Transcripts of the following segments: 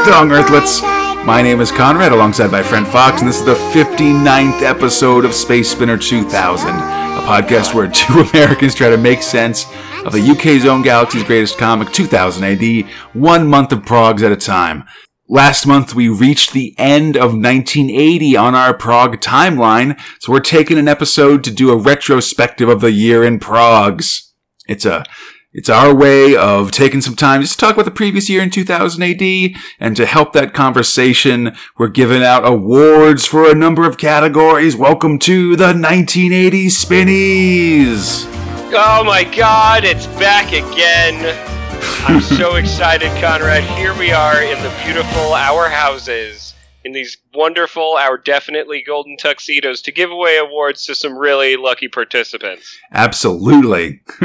or Actung Earthlets. My name is Conrad, alongside my friend Fox, and this is the 59th episode of Space Spinner 2000, a podcast where two Americans try to make sense of the UK's own galaxy's greatest comic, 2000 AD, one month of progs at a time. Last month, we reached the end of 1980 on our prog timeline, so we're taking an episode to do a retrospective of the year in Progs. It's a it's our way of taking some time just to talk about the previous year in 2000 AD, and to help that conversation, we're giving out awards for a number of categories. Welcome to the 1980 Spinnies! Oh my god, it's back again! I'm so excited, Conrad. Here we are in the beautiful Our Houses, in these wonderful, our definitely golden tuxedos, to give away awards to some really lucky participants. Absolutely.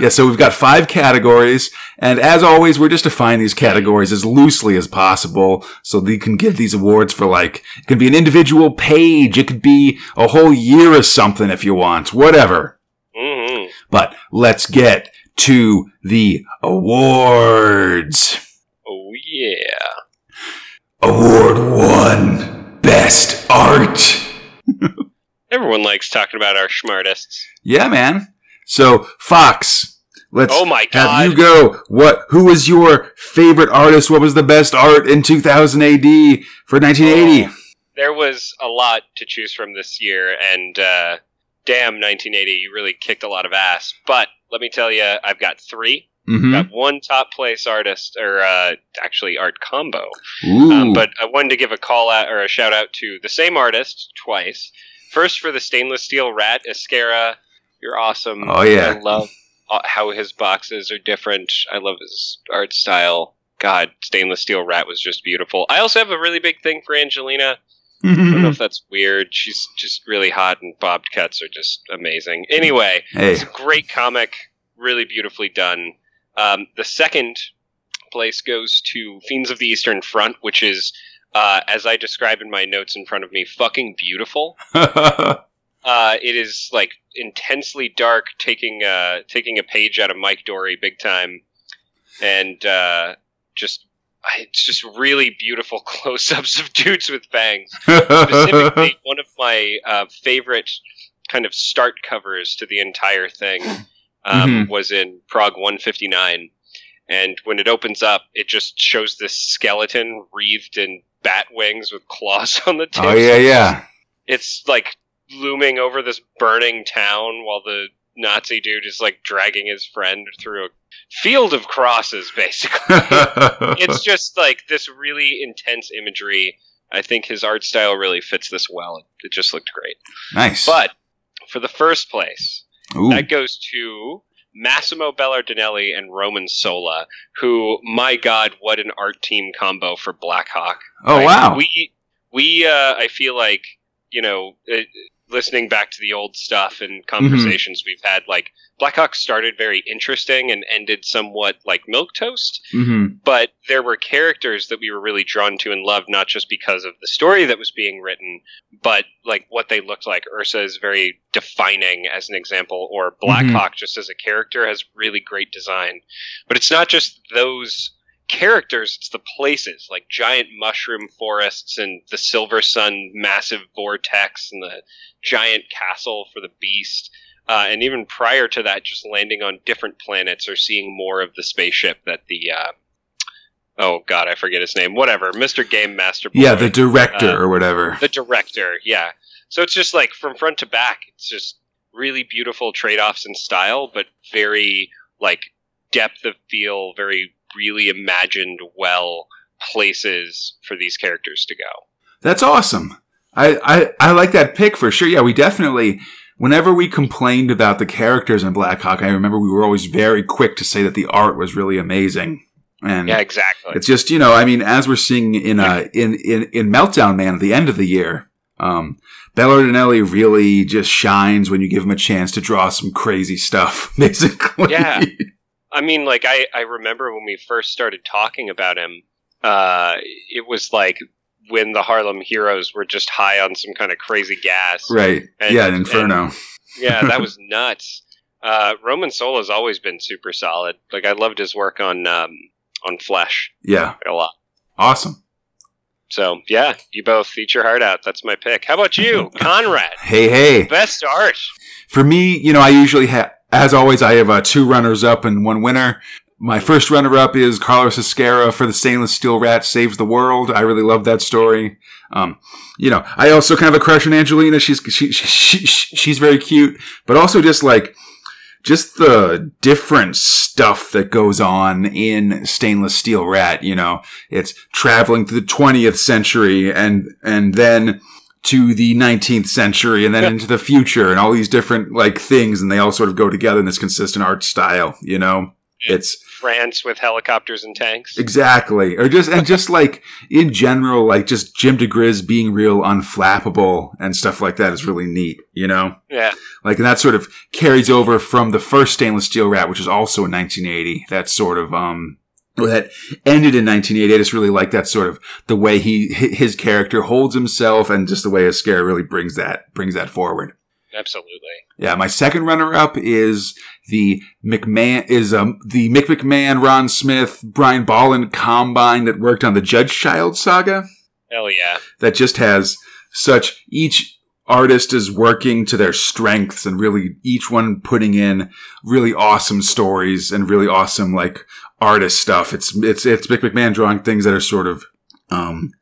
yeah, so we've got five categories, and as always, we're just defining these categories as loosely as possible so that you can give these awards for like, it could be an individual page, it could be a whole year or something if you want, whatever. Mm-hmm. But let's get to the awards. Oh, yeah. Award one Best Art. Everyone likes talking about our smartest. Yeah, man. So, Fox, let's Oh my God. have you go. What? Who was your favorite artist? What was the best art in 2000 AD for 1980? Oh, there was a lot to choose from this year, and uh, damn, 1980, you really kicked a lot of ass. But let me tell you, I've got 3 Mm-hmm. Got one top place artist, or uh, actually art combo. Um, but I wanted to give a call out or a shout out to the same artist twice. First for the stainless steel rat, Ezquerra. You're awesome. Oh, yeah. I love uh, how his boxes are different. I love his art style. God, stainless steel rat was just beautiful. I also have a really big thing for Angelina. I don't know if that's weird. She's just really hot, and bobbed cuts are just amazing. Anyway, hey, it's a great comic, really beautifully done. Um, the second place goes to Fiends of the Eastern Front, which is, uh, as I describe in my notes in front of me, fucking beautiful. Uh, it is like intensely dark, taking uh, taking a page out of Mike Dorey, big time, and uh, just it's just really beautiful close-ups of dudes with fangs. Specifically one of my uh, favorite kind of start covers to the entire thing um, was in Prog 159. And when it opens up, it just shows this skeleton wreathed in bat wings with claws on the tips. oh yeah, yeah. It's like looming over this burning town while the Nazi dude is like dragging his friend through a field of crosses, basically it's just like this really intense imagery. I think his art style really fits this well. It just looked great. nice. But for the first place, Ooh. that goes to Massimo Belardinelli and Ramon Sola, who, my God, what an art team combo for Blackhawk. oh Right? wow. We we uh, I feel like you know. Listening back to the old stuff and conversations we've had, like Blackhawk started very interesting and ended somewhat like milk toast hmm but there were characters that we were really drawn to and loved not just because of the story that was being written but like what they looked like. Ursa is very defining as an example or blackhawk just as a character has really great design. But it's not just those characters it's the places like giant mushroom forests and the silver sun massive vortex and the giant castle for the beast uh, and even prior to that, just landing on different planets or seeing more of the spaceship that the uh, oh god, I forget his name. Whatever, Mister Game Master. Boy, Yeah, the director Uh, or whatever. the director. Yeah, so it's just like from front to back, it's just really beautiful trade offs in style, but very like depth of feel, very really imagined well places for these characters to go. That's awesome. I, I, I like that pick for sure. Yeah, we definitely, whenever we complained about the characters in Black Hawk, I remember we were always very quick to say that the art was really amazing. And Yeah, exactly. it's just, you know, I mean, as we're seeing in, uh, in, in, in Meltdown Man at the end of the year, um, Belardinelli really just shines when you give him a chance to draw some crazy stuff, basically. Yeah. I mean, like I, I remember when we first started talking about him, uh, it was like when the Harlem Heroes were just high on some kind of crazy gas. Right. And- yeah, in Inferno. Yeah, that was nuts. Uh, Roman Soul has always been super solid. Like I loved his work on um, on Flesh Yeah, a lot. awesome. So yeah, you both eat your heart out. That's my pick. How about you, Conrad? Hey, hey. Best art. For me, you know, I usually have, as always, I have uh, two runners up and one winner. My first runner up is Carlos Ezquerra for the Stainless Steel Rat Saves the World. I really love that story. Um, you know, I also kind of a crush on Angelina. She's, she, she, she, she's very cute, but also just like, just the different stuff that goes on in Stainless Steel Rat, you know, it's traveling to the 20th century and, and then to the 19th century and then into the future and all these different like things and they all sort of go together in this consistent art style, you know? It's France with helicopters and tanks. exactly, or just, and just like in general, like just Jim diGriz being real unflappable and stuff like that is really neat, you know? Yeah. Like, and that sort of carries over from the first stainless steel rat, which was also in 1980. That sort of, um, that ended in 1988. I just really like that sort of the way he, his character holds himself and just the way Ezquerra really brings that, brings that forward. Absolutely. Yeah, my second runner-up is the McMahon is um the Mick McMahon, Ron Smith, Brian Bolland combine that worked on the Judge Child saga Hell yeah. that just has such each artist is working to their strengths and really each one putting in really awesome stories and really awesome like artist stuff. It's it's it's Mick McMahon drawing things that are sort of um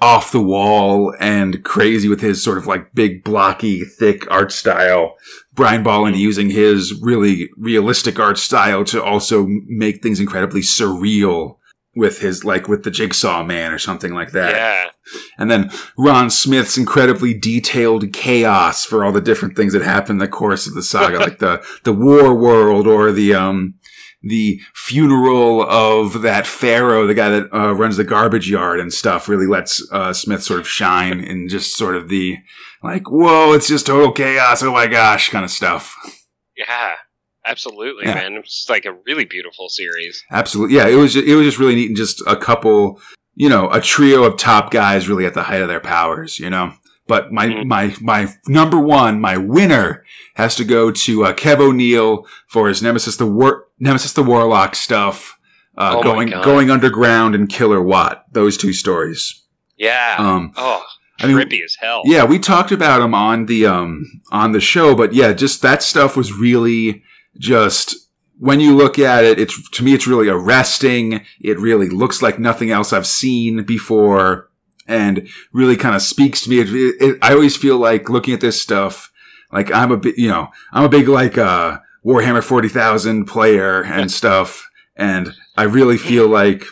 off the wall and crazy with his sort of like big blocky thick art style. Brian Bolland using his really realistic art style to also make things incredibly surreal with his like with the jigsaw man or something like that. Yeah. And then Ron Smith's incredibly detailed chaos for all the different things that happen in the course of the saga, like the, the war world or the, um, the funeral of that pharaoh, the guy that uh, runs the garbage yard and stuff really lets, uh, Smith sort of shine in just sort of the, like, whoa, it's just total chaos. Oh my gosh, kind of stuff. Yeah. Absolutely, Yeah. man. It's like a really beautiful series. Absolutely. Yeah. It was, it was just really neat and just a couple, you know, a trio of top guys really at the height of their powers, you know? But my, Mhm. my, my number one, my winner has to go to uh, Kev O'Neill for his Nemesis the War, Nemesis the Warlock stuff, uh, Oh going, going underground and Killer Watt. Those two stories. Yeah. Um, oh, I mean, trippy as hell. yeah, we talked about them on the um on the show, but yeah, just that stuff was really just when you look at it, it's to me it's really arresting. It really looks like nothing else I've seen before, and really kind of speaks to me. It, it, I always feel like looking at this stuff, like I'm a bit, you know, I'm a big like uh Warhammer forty thousand player and stuff, and I really feel like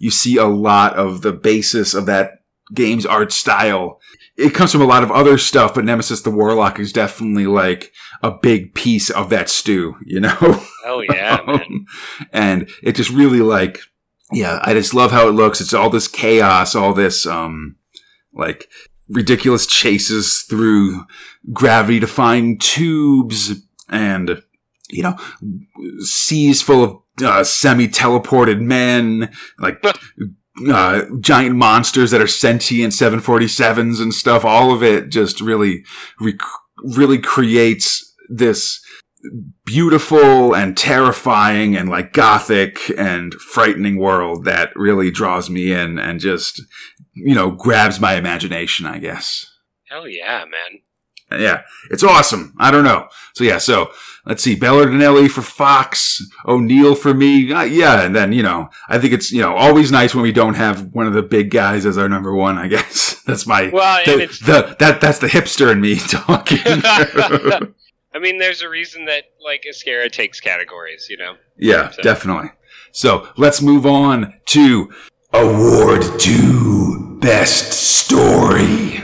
you see a lot of the basis of that game's art style it comes from a lot of other stuff, but Nemesis the Warlock is definitely like a big piece of that stew, you know? Hell yeah, man. Um, and it just really like, yeah, I just love how it looks. It's all this chaos, all this, um, like ridiculous chases through gravity defying tubes and, you know, seas full of uh, semi teleported men, like uh, giant monsters that are sentient 747s and stuff. All of it just really, rec- really creates this beautiful and terrifying and like gothic and frightening world that really draws me in and just, you know, grabs my imagination, I guess. Hell yeah, man. Yeah, it's awesome. I don't know. So yeah, so let's see, Belardinelli for Fox, O'Neill for me. Uh, yeah, and then you know, I think it's you know always nice when we don't have one of the big guys as our number one. I guess that's my Well, the, the that that's the hipster in me talking. I mean, there's a reason that like Ezquerra takes categories, you know. yeah, So- definitely. So let's move on to award two best story.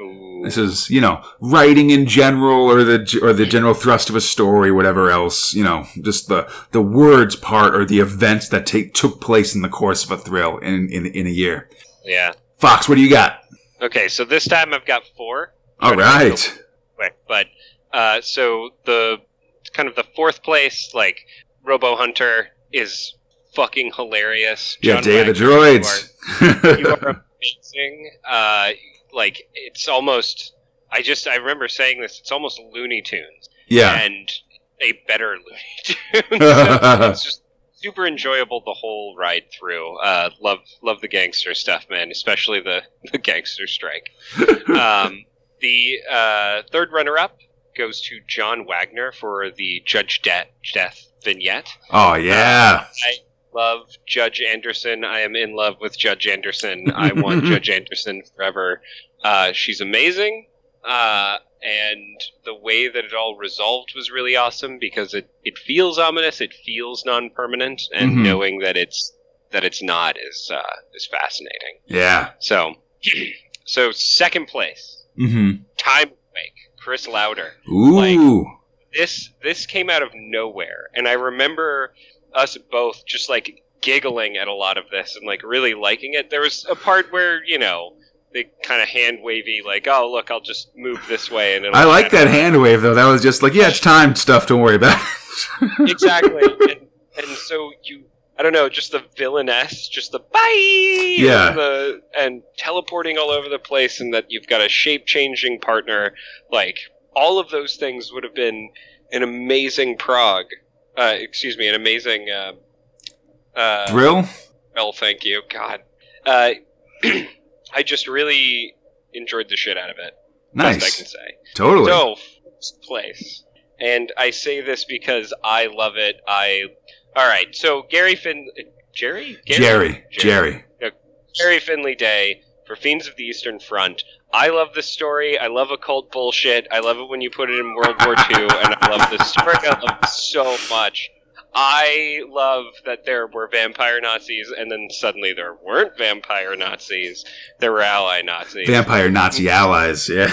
Ooh. This is, you know, writing in general or the, or the general thrust of a story, whatever else, you know, just the, the words part or the events that take, took place in the course of a thrill in, in, in a year. Yeah. Fox, what do you got? Okay, so this time I've got four. All right. Try to make right. it quick, but uh, so the kind of the fourth place, like Robo Hunter, is fucking hilarious. Yeah, John Day of the Wagner, you Droids. you are amazing. Uh, like it's almost. I just I remember saying this. It's almost Looney Tunes, yeah. and a better Looney Tunes. it's just super enjoyable the whole ride through. Uh, love love the gangster stuff, man, especially the the gangster strike. um, the uh, third runner up goes to John Wagner for the Judge De- Death vignette. Oh yeah. I love Judge Anderson. I am in love with Judge Anderson. I want Judge Anderson forever. Uh, she's amazing. Uh, and the way that it all resolved was really awesome because it, it feels ominous, it feels non permanent, and Mhm. knowing that it's that it's not is uh, is fascinating. Yeah. So, so second place, Mm-hmm. Time Quake, Chris Lowder. Ooh. this this came out of nowhere and i remember us both just like giggling at a lot of this and like really liking it there was a part where you know they kind of hand wavy like oh look i'll just move this way and I like that hand wave though. That was just like, yeah, it's time stuff. Don't worry about it. exactly and, and so you i don't know just the villainess just the bye Yeah. and, the, and teleporting all over the place and that you've got a shape changing partner like all of those things would have been an amazing prog uh, excuse me an amazing uh, uh, Thrill. well thank you god uh, i just really enjoyed the shit out of it best i can say Totally. so, place. And I say this because I love it. I. Alright, so Gary Fin. Jerry? Jerry. Jerry. Gerry Finley-Day for Fiends of the Eastern Front. I love this story. I love occult bullshit. I love it when you put it in World War II, and I love this story. I love it so much. I love that there were vampire Nazis, and then suddenly there weren't vampire Nazis. There were ally Nazis. Vampire Nazi allies. Yeah.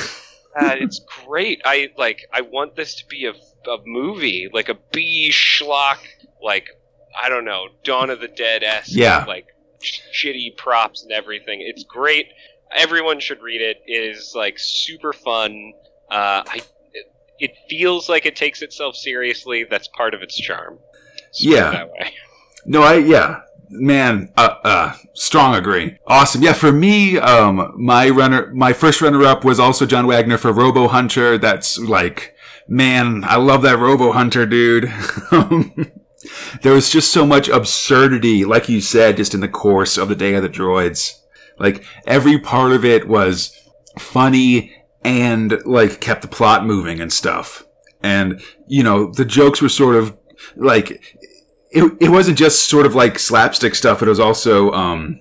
Uh, it's great. I like. I want this to be a, a movie, like a B schlock, like I don't know, Dawn of the Dead esque, Yeah. like sh- shitty props and everything. It's great. Everyone should read it. It is like super fun. Uh, I. It, feels like it takes itself seriously. That's part of its charm. Let's put it Yeah. that way. No, I yeah, man, uh, uh, strong agree. Awesome. Yeah, for me, um, my runner, my first runner up was also John Wagner for Robo Hunter. That's like, man, I love that Robo Hunter, dude. there was just so much absurdity, like you said, just in the course of the Day of the Droids. Like every part of it was funny and like kept the plot moving and stuff. And you know, the jokes were sort of like it, it wasn't just sort of like slapstick stuff. It was also, um,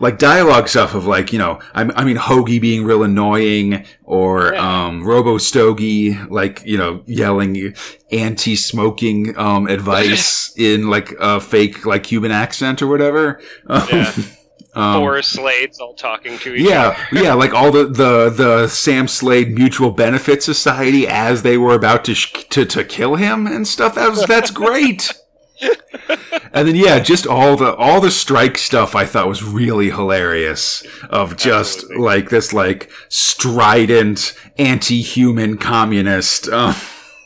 like dialogue stuff of like, you know, I, I mean, Hoagy being real annoying or, Yeah. um, Robo Stogie, like, you know, yelling anti-smoking, um, advice in like a fake, like Cuban accent or whatever. Um, Yeah. um, Four Slades all talking to each yeah, other. yeah, like all the, the, the Sam Slade Mutual Benefit Society as they were about to, sh- to, to kill him and stuff. That was, that's great. And then, yeah, just all the, all the strike stuff I thought was really hilarious of just Absolutely. like this, like strident anti-human communist, um,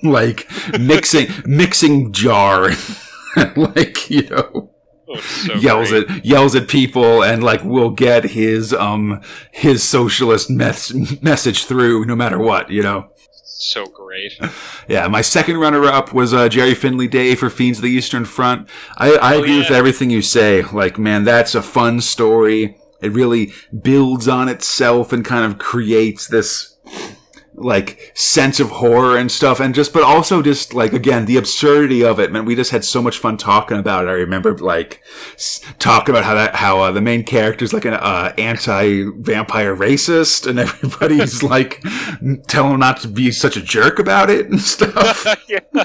like mixing, mixing jar. like, you know Oh, so yells great. at yells at people and like will get his um his socialist mes- message through no matter what you know So great. yeah my second runner up was uh, Gerry Finley-Day for fiends of the eastern front. I, I Oh, agree with everything you say. Like man that's a fun story. It really builds on itself and kind of creates this like sense of horror and stuff and just but also just like again the absurdity of it man. We just had so much fun talking about it. I remember like talking about how that how uh, the main character is like an uh, anti-vampire racist and everybody's like telling him not to be such a jerk about it and stuff. Yeah.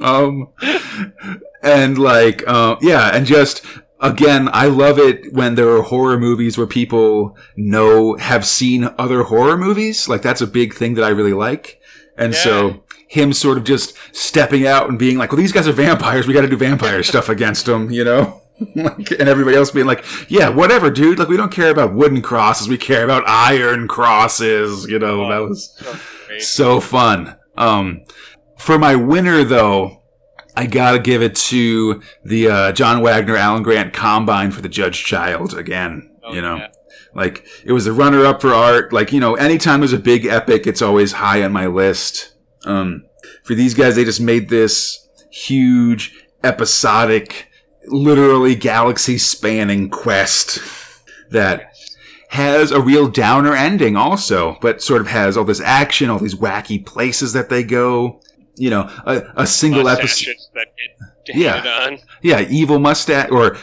um and like uh, yeah and just again i love it when there are horror movies where people know have seen other horror movies. Like that's a big thing that i really like. And Yeah. so him sort of just stepping out and being like well these guys are vampires. We got to do vampire stuff against them you know? Like, and everybody else being like yeah whatever dude. Like we don't care about wooden crosses. We care about iron crosses you know? That was So so fun. Um, for my winner though, I gotta give it to the uh, John Wagner Alan Grant Combine for the Judge Child again. Oh, you know, yeah. like it was a runner up for art. Like you know, anytime there's a big epic, it's always high on my list. Um, for these guys, they just made this huge episodic literally galaxy spanning quest that has a real downer ending also, but sort of has all this action, all these wacky places that they go. You know, a, a single episode. Yeah. on. Yeah, evil mustache, or,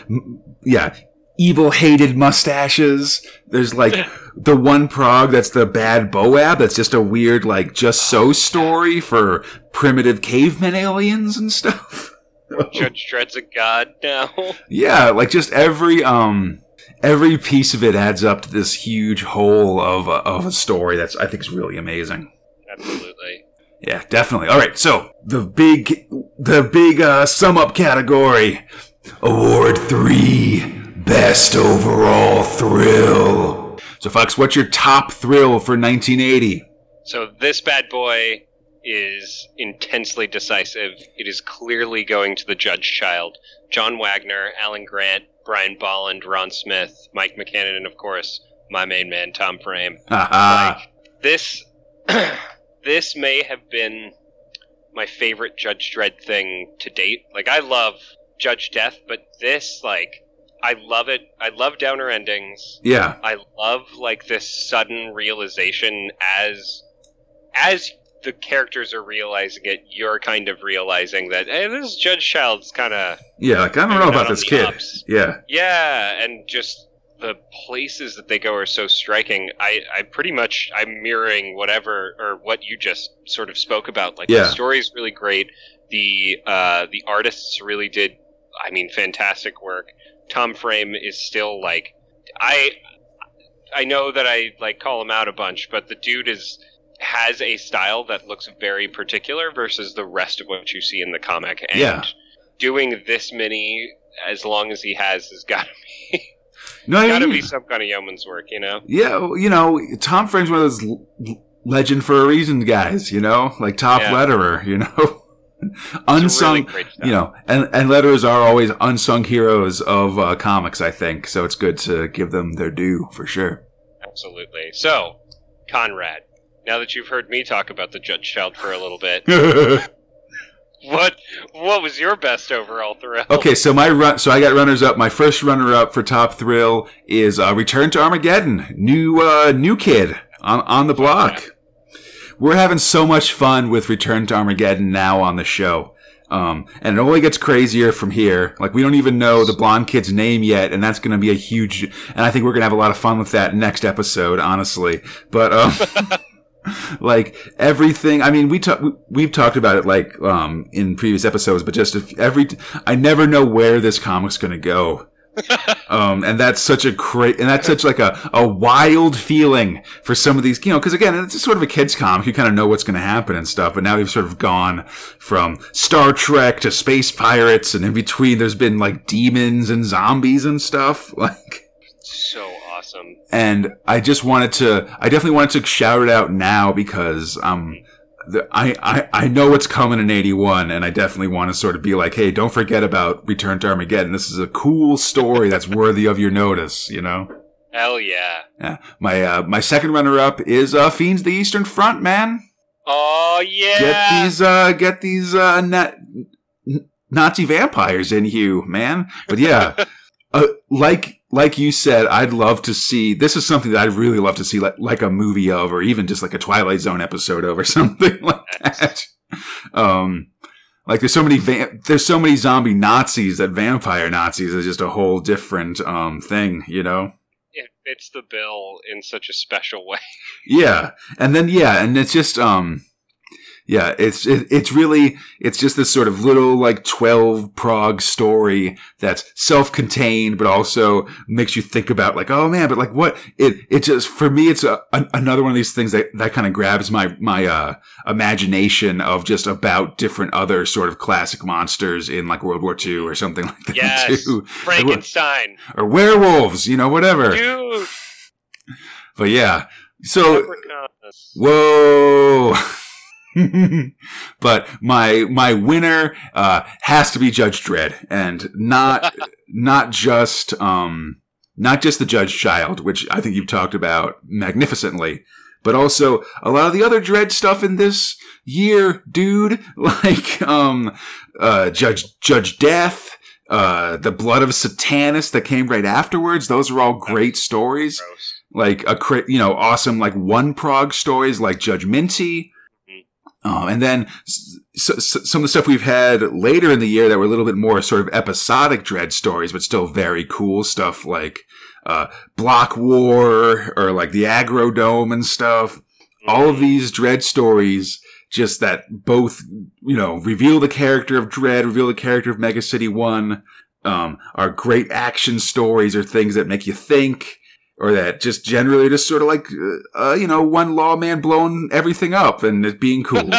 yeah, evil hated mustaches. There's like the one prog that's the bad Boab that's just a weird, like, just so story for primitive caveman aliens and stuff. Judge Dredd's a god now. Yeah, like just every um every piece of it adds up to this huge whole of a, of a story that's I think is really amazing. Absolutely. Yeah, definitely. All right, so the big the big uh, sum up category award 3 best overall thrill. So Fox, what's your top thrill for 1980? So this bad boy is intensely decisive. It is clearly going to the judge child. John Wagner, Alan Grant, Brian Bolland, Ron Smith, Mike McCann, and of course, my main man, Tom Frame. Haha. Like, this this may have been my favorite Judge Dredd thing to date. Like I love Judge Death, but this like I love it. I love downer endings. yeah. I love like this sudden realization as as the characters are realizing it, you're kind of realizing that hey, this Judge Child's kind of Yeah, like I don't know about this kid. ups. Yeah. yeah, and just the places that they go are so striking. I, I pretty much I'm mirroring whatever or what you just sort of spoke about. Like Yeah. the story is really great. The uh, the artists really did, I mean, fantastic work. Tom Frame is still like I I know that I like call him out a bunch, but the dude is has a style that looks very particular versus the rest of what you see in the comic. And Yeah. doing this many as long as he has has got to be No, I got to be some kind of yeoman's work, you know. Yeah, you know, Tom Frame's one of those legend for a reason guys, you know, like top Yeah. letterer, you know, unsung, really you know, and and letterers are always unsung heroes of uh, comics, I think. So it's good to give them their due for sure. Absolutely. So, Conrad, now that you've heard me talk about the Judge Child for a little bit, what what was your best overall thrill? okay, so my run, so I got runners up. My first runner up for top thrill is uh, Return to Armageddon, new uh, new kid on on the block. We're having so much fun with Return to Armageddon now on the show. Um, and it only gets crazier from here. Like we don't even know the blonde kid's name yet, and that's going to be a huge. And I think we're going to have a lot of fun with that next episode, honestly. But um, like everything, I mean, we talk, we've talked about it like um in previous episodes, but just if every, I never know where this comic's going to go. um, and that's such a great, and that's such like a, a wild feeling for some of these, you know, because again, it's just sort of a kid's comic. You kind of know what's going to happen and stuff. But now we've sort of gone from Star Trek to space pirates, and in between, there's been like demons and zombies and stuff. Like, so awesome. and I just wanted to, I definitely wanted to shout it out now because, um, the, I, I, I know what's coming in 81 and I definitely want to sort of be like, hey, don't forget about Return to Armageddon. This is a cool story that's worthy of your notice, you know? Hell yeah. Yeah. My, uh, my second runner up is, uh, Fiends the Eastern Front, man. Oh yeah. Get these, uh, get these, uh, na- Nazi vampires in you, man. But yeah, uh, like, like you said, I'd love to see, this is something that I'd really love to see, like, like a movie of, or even just like a Twilight Zone episode of, or something like that. Um, like there's so many, va- there's so many zombie Nazis that vampire Nazis is just a whole different, um, thing, you know? it fits the bill in such a special way. Yeah, and then yeah, and it's just um, yeah, it's it, it's really it's just this sort of little like twelve prog story that's self-contained, but also makes you think about like oh man, but like what it it just for me it's a, an, another one of these things that that kind of grabs my my uh imagination of just about different other sort of classic monsters in like World War II or something like that Yes. too, Frankenstein. or werewolves, you know, whatever. Dude. But yeah, so. Whoa. but my my winner uh, has to be Judge Dredd, and not not just um not just the Judge Child, which I think you've talked about magnificently, but also a lot of the other Dredd stuff in this year, dude. Like um uh Judge Judge Death, uh, the Blood of Satanus that came right afterwards. Those are all great stories. Gross. Like a you know awesome like one prog stories like Judge Minty. Um, and then s- s- some of the stuff we've had later in the year that were a little bit more sort of episodic Dredd stories, but still very cool stuff like uh, Block War or like the Aggro Dome and stuff. All of these Dredd stories, just that both, you know, reveal the character of Dredd, reveal the character of Mega City One, um, are great action stories or things that make you think, or that just generally just sort of like, uh, uh, you know, one lawman blowing everything up and it being cool.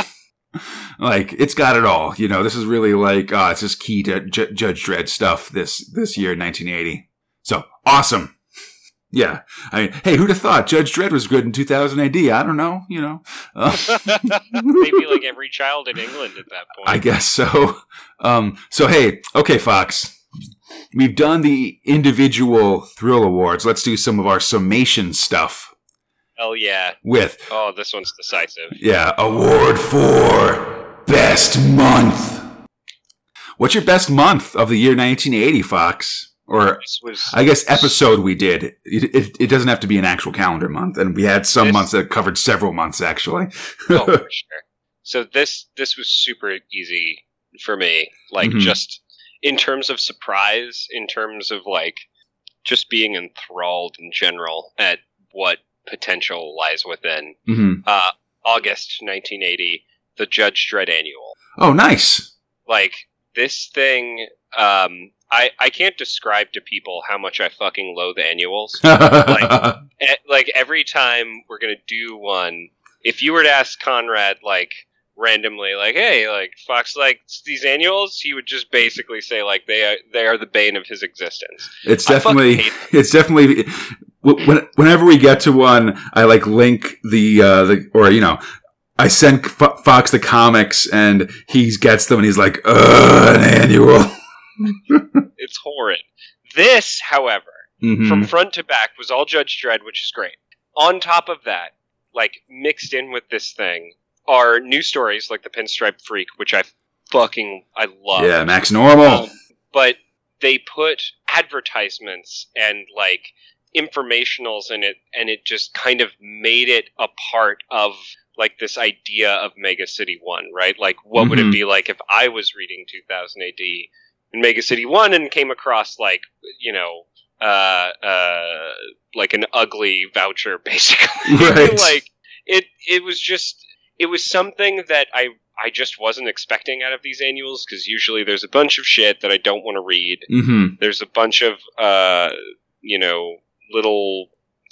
like it's got it all. You know, this is really like, uh, it's just key to J- Judge Dredd stuff this this year, 1980. So awesome. Yeah, I mean, hey, who'd have thought Judge Dredd was good in 2000 AD? I don't know. You know, uh, Maybe like every child in England at that point. I guess so. Um, so hey, okay, Fox, we've done the individual thrill awards. Let's do some of our summation stuff oh yeah. with Oh, this one's decisive. Yeah, award for best month. What's your best month of the year 1980, Fox? Or was I guess episode we did. It, it, it doesn't have to be an actual calendar month, and we had some This- months that covered several months actually. oh, for sure. So this this was super easy for me. Like Mhm. just in terms of surprise, in terms of like just being enthralled in general at what potential lies within. hmm Uh, August 1980, the Judge Dredd annual. Oh, nice. Like this thing, um, I I can't describe to people how much I fucking loathe annuals. Eh, like every time we're gonna do one, if you were to ask Conrad like randomly, like, "Hey, like Fox likes these annuals," he would just basically say like they are they are the bane of his existence. it's definitely it's definitely when, whenever we get to one i like link the uh the or you know i send F- fox the comics and he gets them and he's like uh an annual It's horrid. This, however, Mhm. from front to back was all Judge Dredd, which is great. On top of that, like mixed in with this thing are new stories like the Pinstripe Freak, which I fucking I love. yeah max normal Um, but they put advertisements and like informationals in it, and it just kind of made it a part of like this idea of Mega City One, right? Like, what would Mhm. it be like if I was reading 2000 AD in Mega City One and came across like you know uh uh like an ugly voucher basically Right. like it it was just it was something that I I just wasn't expecting out of these annuals because usually there's a bunch of shit that I don't want to read. hmm There's a bunch of uh you know little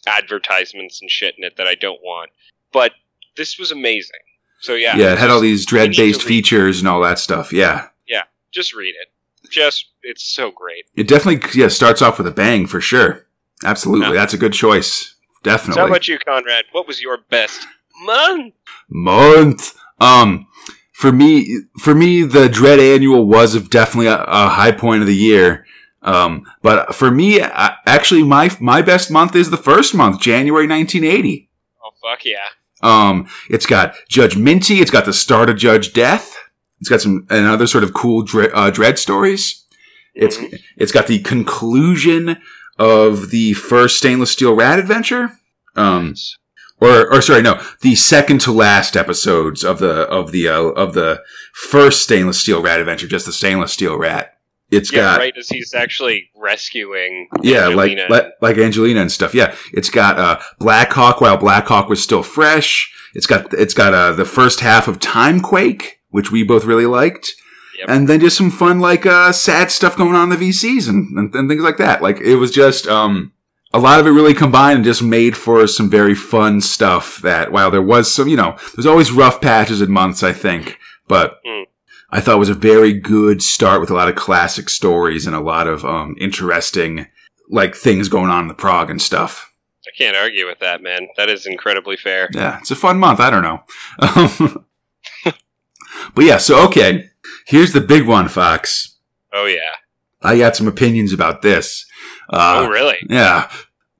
advertisements and shit in it that I don't want. But this was amazing. So yeah, yeah it had all these Dredd based features and all that stuff yeah yeah, just read it. Just it's so great. it definitely yeah starts off with a bang for sure absolutely Yeah. that's a good choice So definitely how about you, Conrad? What was your best month? month. Um, for me, for me, the Dredd Annual was definitely a, a high point of the year. Um, but for me, I, actually, my my best month is the first month, January 1980. Oh fuck yeah! Um, it's got Judge Minty. It's got the start of Judge Death. It's got some and other sort of cool Dredd, uh, Dredd stories. It's Mhm. it's got the conclusion of the first stainless steel rat adventure. Um, or or sorry, no, the second to last episodes of the of the uh, of the first stainless steel rat adventure, just the stainless steel rat. It's yeah, got right as he's actually rescuing. yeah, like, Angelina. like like Angelina and stuff. Yeah, it's got uh, Black Hawk while Black Hawk was still fresh. It's got it's got uh, the first half of Timequake, which we both really liked, Yep. and then just some fun like uh, sad stuff going on in the VCs and, and, and things like that. Like it was just um, a lot of it really combined and just made for some very fun stuff. That while there was some, you know, there's always rough patches and months, I think, but. Mm. I thought it was a very good start with a lot of classic stories and a lot of um, interesting like things going on in the prog and stuff. I can't argue with that, man. That is incredibly fair. Yeah, it's a fun month. I don't know. But yeah, so okay, here's the big one, Fox. Oh yeah. I got some opinions about this. Uh, oh really? Yeah.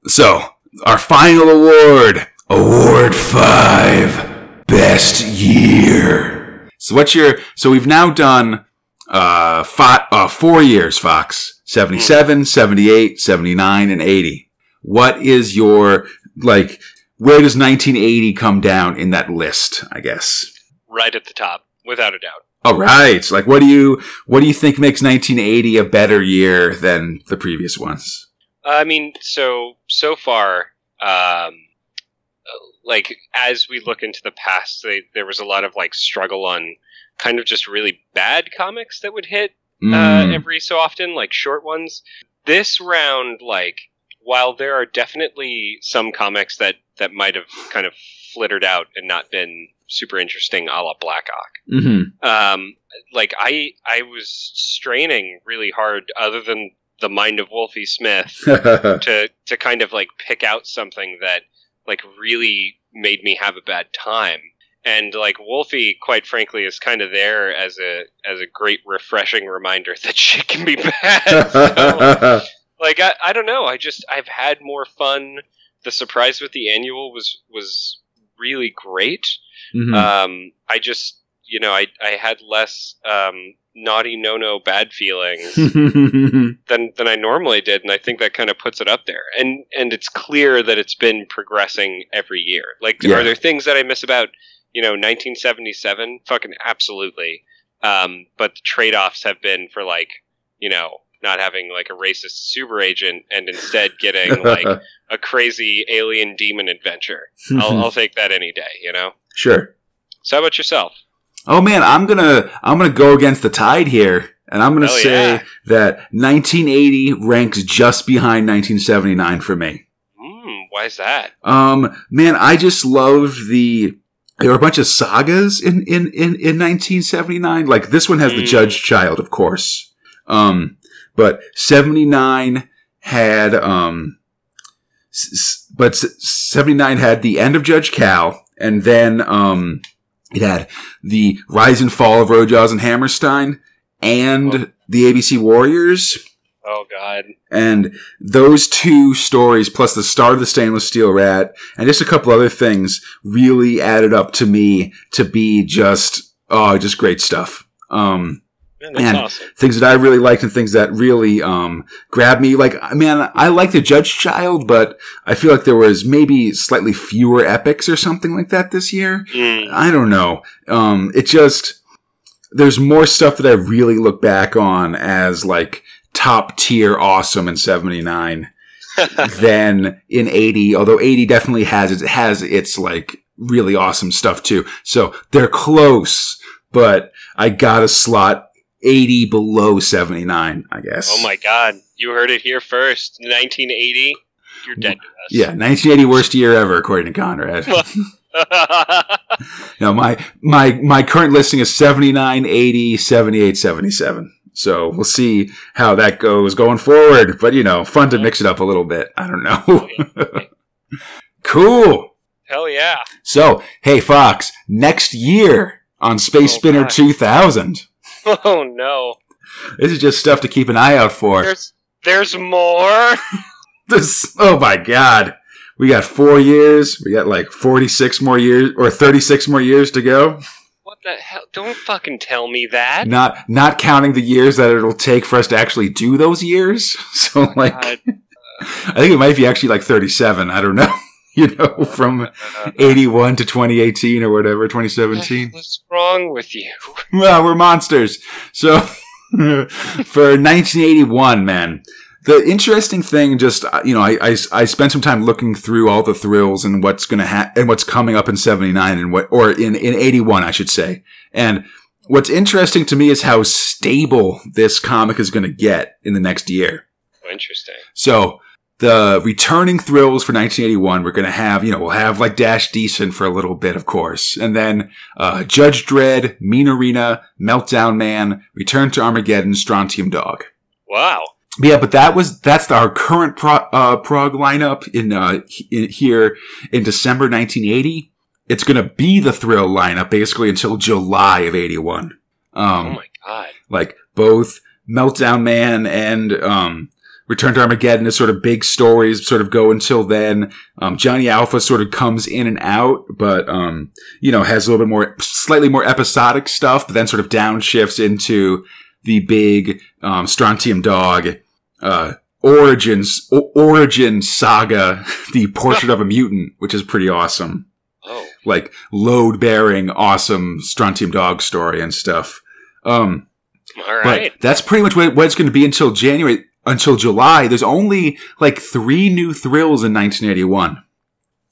So, our final award, Award 5, Best Year. So what's your, so we've now done uh, five, uh, four years, Fox. 77, 78, 79, and 80. What is your, like, where does 1980 come down in that list, I guess? Right at the top, without a doubt. All right. Like, what do you, what do you think makes 1980 a better year than the previous ones? I mean, so, so far, um, like, as we look into the past, they, there was a lot of, like, struggle on kind of just really bad comics that would hit uh, Mm. every so often, like short ones. This round, like, while there are definitely some comics that that might have kind of flittered out and not been super interesting, a la Black Hawk. Mm-hmm. Um, like I I was straining really hard, other than the mind of Wolfie Smith, to to kind of like pick out something that like really made me have a bad time. And like Wolfie, quite frankly, is kind of there as a as a great refreshing reminder that shit can be bad. So, like I, I don't know. I just I've had more fun. The surprise with the annual was was really great. Mhm. Um, I just you know I I had less um, naughty no no bad feelings than than I normally did, and I think that kind of puts it up there. And and it's clear that it's been progressing every year. Like, Yeah. are there things that I miss about you know 1977? Fucking absolutely. Um, but the trade offs have been for like you know not having like a racist super agent and instead getting like a crazy alien demon adventure. I'll, I'll take that any day. You know. sure. So how about yourself? Oh man, I'm gonna I'm gonna go against the tide here, and I'm gonna Hell say yeah. that 1980 ranks just behind 1979 for me. Hmm, why is that? Um, man, I just love the. There were a bunch of sagas in in in, in 1979. Like this one has the Mm. Judge Child, of course. Um, but 79 had um, s- but 79 had the end of Judge Cal, and then um, it had the rise and fall of Ro-Jaws and Hammerstein, and Oh. the ABC Warriors. Oh God. And those two stories, plus the start of the stainless steel rat, and just a couple other things, really added up to me to be just oh, just great stuff. Um, That's awesome. things that I really liked and things that really um, grabbed me. Like, man, I like the Judge Child, but I feel like there was maybe slightly fewer epics or something like that this year. Mm. I don't know. Um, it just there's more stuff that I really look back on as like top tier awesome in '79 than in '80. Although '80 definitely has it has its like really awesome stuff too. So they're close, but I gotta slot 80 below 79. I guess. Oh my God! You heard it here first. 1980. You're dead to us. Yeah, 1980 worst year ever according to Conrad. No, my my my current listing is 79, 80, 78, 77. So we'll see how that goes going forward. But you know, fun to mix it up a little bit. I don't know. cool. Hell yeah! So, hey Fox, next year on Space Oh, Spinner God. 2000. Oh no! This is just stuff to keep an eye out for. There's there's more. This, oh my god. We got four years. We got like 46 more years or 36 more years to go. What the hell? Don't fucking tell me that. Not, not counting the years that it'll take for us to actually do those years. So like, God. I think it might be actually like 37. I don't know. You know, from 81 to 2018 or whatever, 2017. What's wrong with you? Well, we're monsters. So for 1981, man, the interesting thing, just uh, you know, I, I I spent some time looking through all the thrills and what's gonna ha- and what's coming up in 79 and what or in in 81, I should say. And what's interesting to me is how stable this comic is gonna get in the next year. Oh, interesting. So the returning thrills for 1981, we're going to have, you know, we'll have like Dash Decent for a little bit, of course. And then, uh, Judge Dredd, Mean Arena, Meltdown Man, Return to Armageddon, Strontium Dog. Wow. Yeah, but that was, that's our current pro, uh, prog lineup in, uh, in, here in December 1980. It's going to be the thrill lineup basically until July of 81. Um, oh my god. like both Meltdown Man and um, Return to Armageddon is sort of big stories, sort of go until then. Um, Johnny Alpha sort of comes in and out, but um, you know has a little bit more, slightly more episodic stuff, but then sort of downshifts into the big um, Strontium Dog uh, origins o- origin saga, the Portrait of a Mutant, which is pretty awesome. Oh, Like load bearing, awesome Strontium Dog story and stuff. Um, all right. but that's pretty much what, what it's going to be until January, until July. There's only like three new thrills in 1981.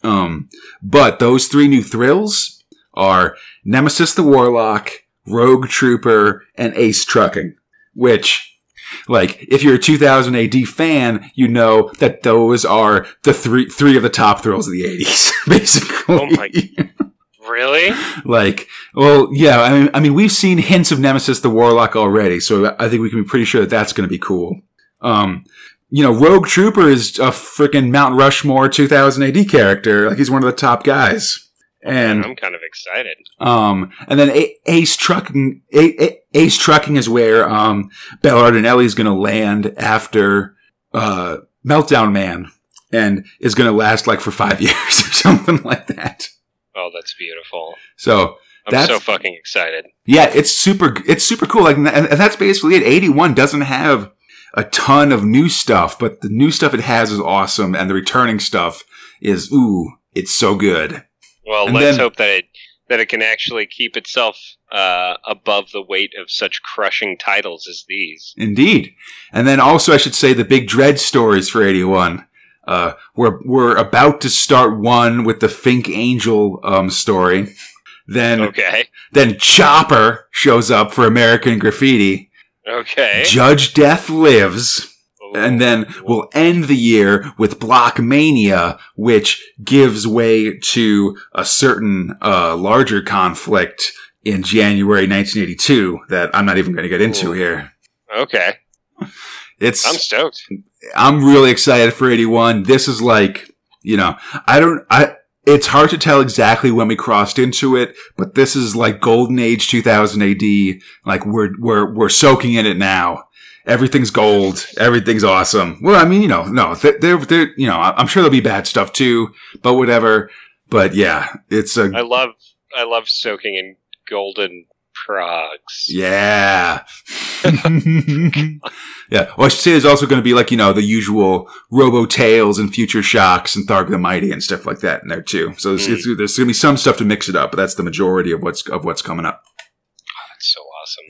Um, but those three new thrills are Nemesis the Warlock, Rogue Trooper, and Ace Trucking, which, like, if you're a 2000 AD fan, you know that those are the three, three of the top thrills of the 80s, basically. Oh my- Really? like, well, yeah, I mean, I mean, we've seen hints of Nemesis the Warlock already, so I think we can be pretty sure that that's going to be cool. Um, you know, Rogue Trooper is a freaking Mount Rushmore 2000 AD character. Like, he's one of the top guys. And, I'm kind of excited. um, and then A- Ace Trucking, A- A- Ace Trucking is where, um, Belardinelli is going to land after, uh, Meltdown Man and is going to last like for five years or something like that. Oh, that's beautiful. So, I'm That's- so fucking excited. Yeah, it's super. It's super cool. Like, and, that's basically it. Eighty one doesn't have a ton of new stuff, but the new stuff it has is awesome, and the returning stuff is ooh, it's so good. Well, And let's then- hope that it that it can actually keep itself uh, above the weight of such crushing titles as these. Indeed. And then also, I should say the big Dredd stories for eighty one. Uh, we're we're about to start one with the Fink Angel um story. Then Okay. then Chopper shows up for American Graffiti. Okay. Judge Death lives. And then we'll end the year with Block Mania, which gives way to a certain uh, larger conflict in January 1982 that I'm not even going to get into Ooh. here. Okay. It's I'm stoked. I'm really excited for 81. This is like, you know, I don't, I, it's hard to tell exactly when we crossed into it, but this is like golden age 2000 AD. Like we're, we're, we're soaking in it now. Everything's gold. Everything's awesome. Well, I mean, you know, no, they're, they're, you know, I'm sure there'll be bad stuff too, but whatever. But yeah, it's a, I love I love soaking in golden progs. Yeah. yeah. Well, I should say there's also going to be like, you know, the usual Robo Tales and Future Shocks and Tharg the Mighty and stuff like that in there too. So there's, Mm. there's going to be some stuff to mix it up, but that's the majority of what's, of what's coming up.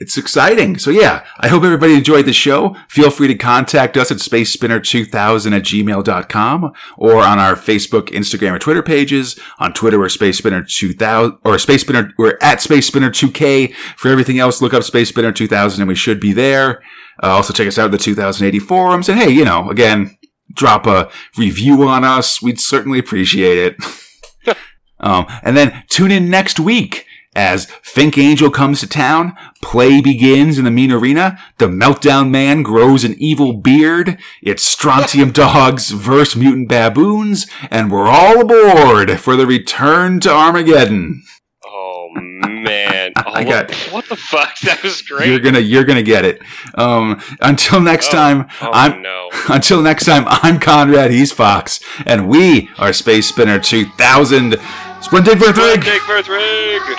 It's exciting. So yeah, I hope everybody enjoyed the show. Feel free to contact us at spacespinner2000 at gmail.com or on our Facebook, Instagram, or Twitter pages. On Twitter, we're spacespinner2000 or spacespinner, we're at spacespinner2k. For everything else, look up spacespinner2000 and we should be there. Uh, also check us out at the 2080 forums. And hey, you know, again, drop a review on us. We'd certainly appreciate it. um, and then tune in next week as Fink Angel comes to town, play begins in the mean arena, the Meltdown Man grows an evil beard, it's Strontium Dogs versus Mutant Baboons, and we're all aboard for the return to Armageddon. Oh man. I Oh, got- what the fuck? That was great. You're gonna, you're gonna get it. Um, until next Oh, time, oh I'm, no. until next time, I'm Conrad, he's Fox, and we are Space Spinner 2000. Splendid for Big birth rig.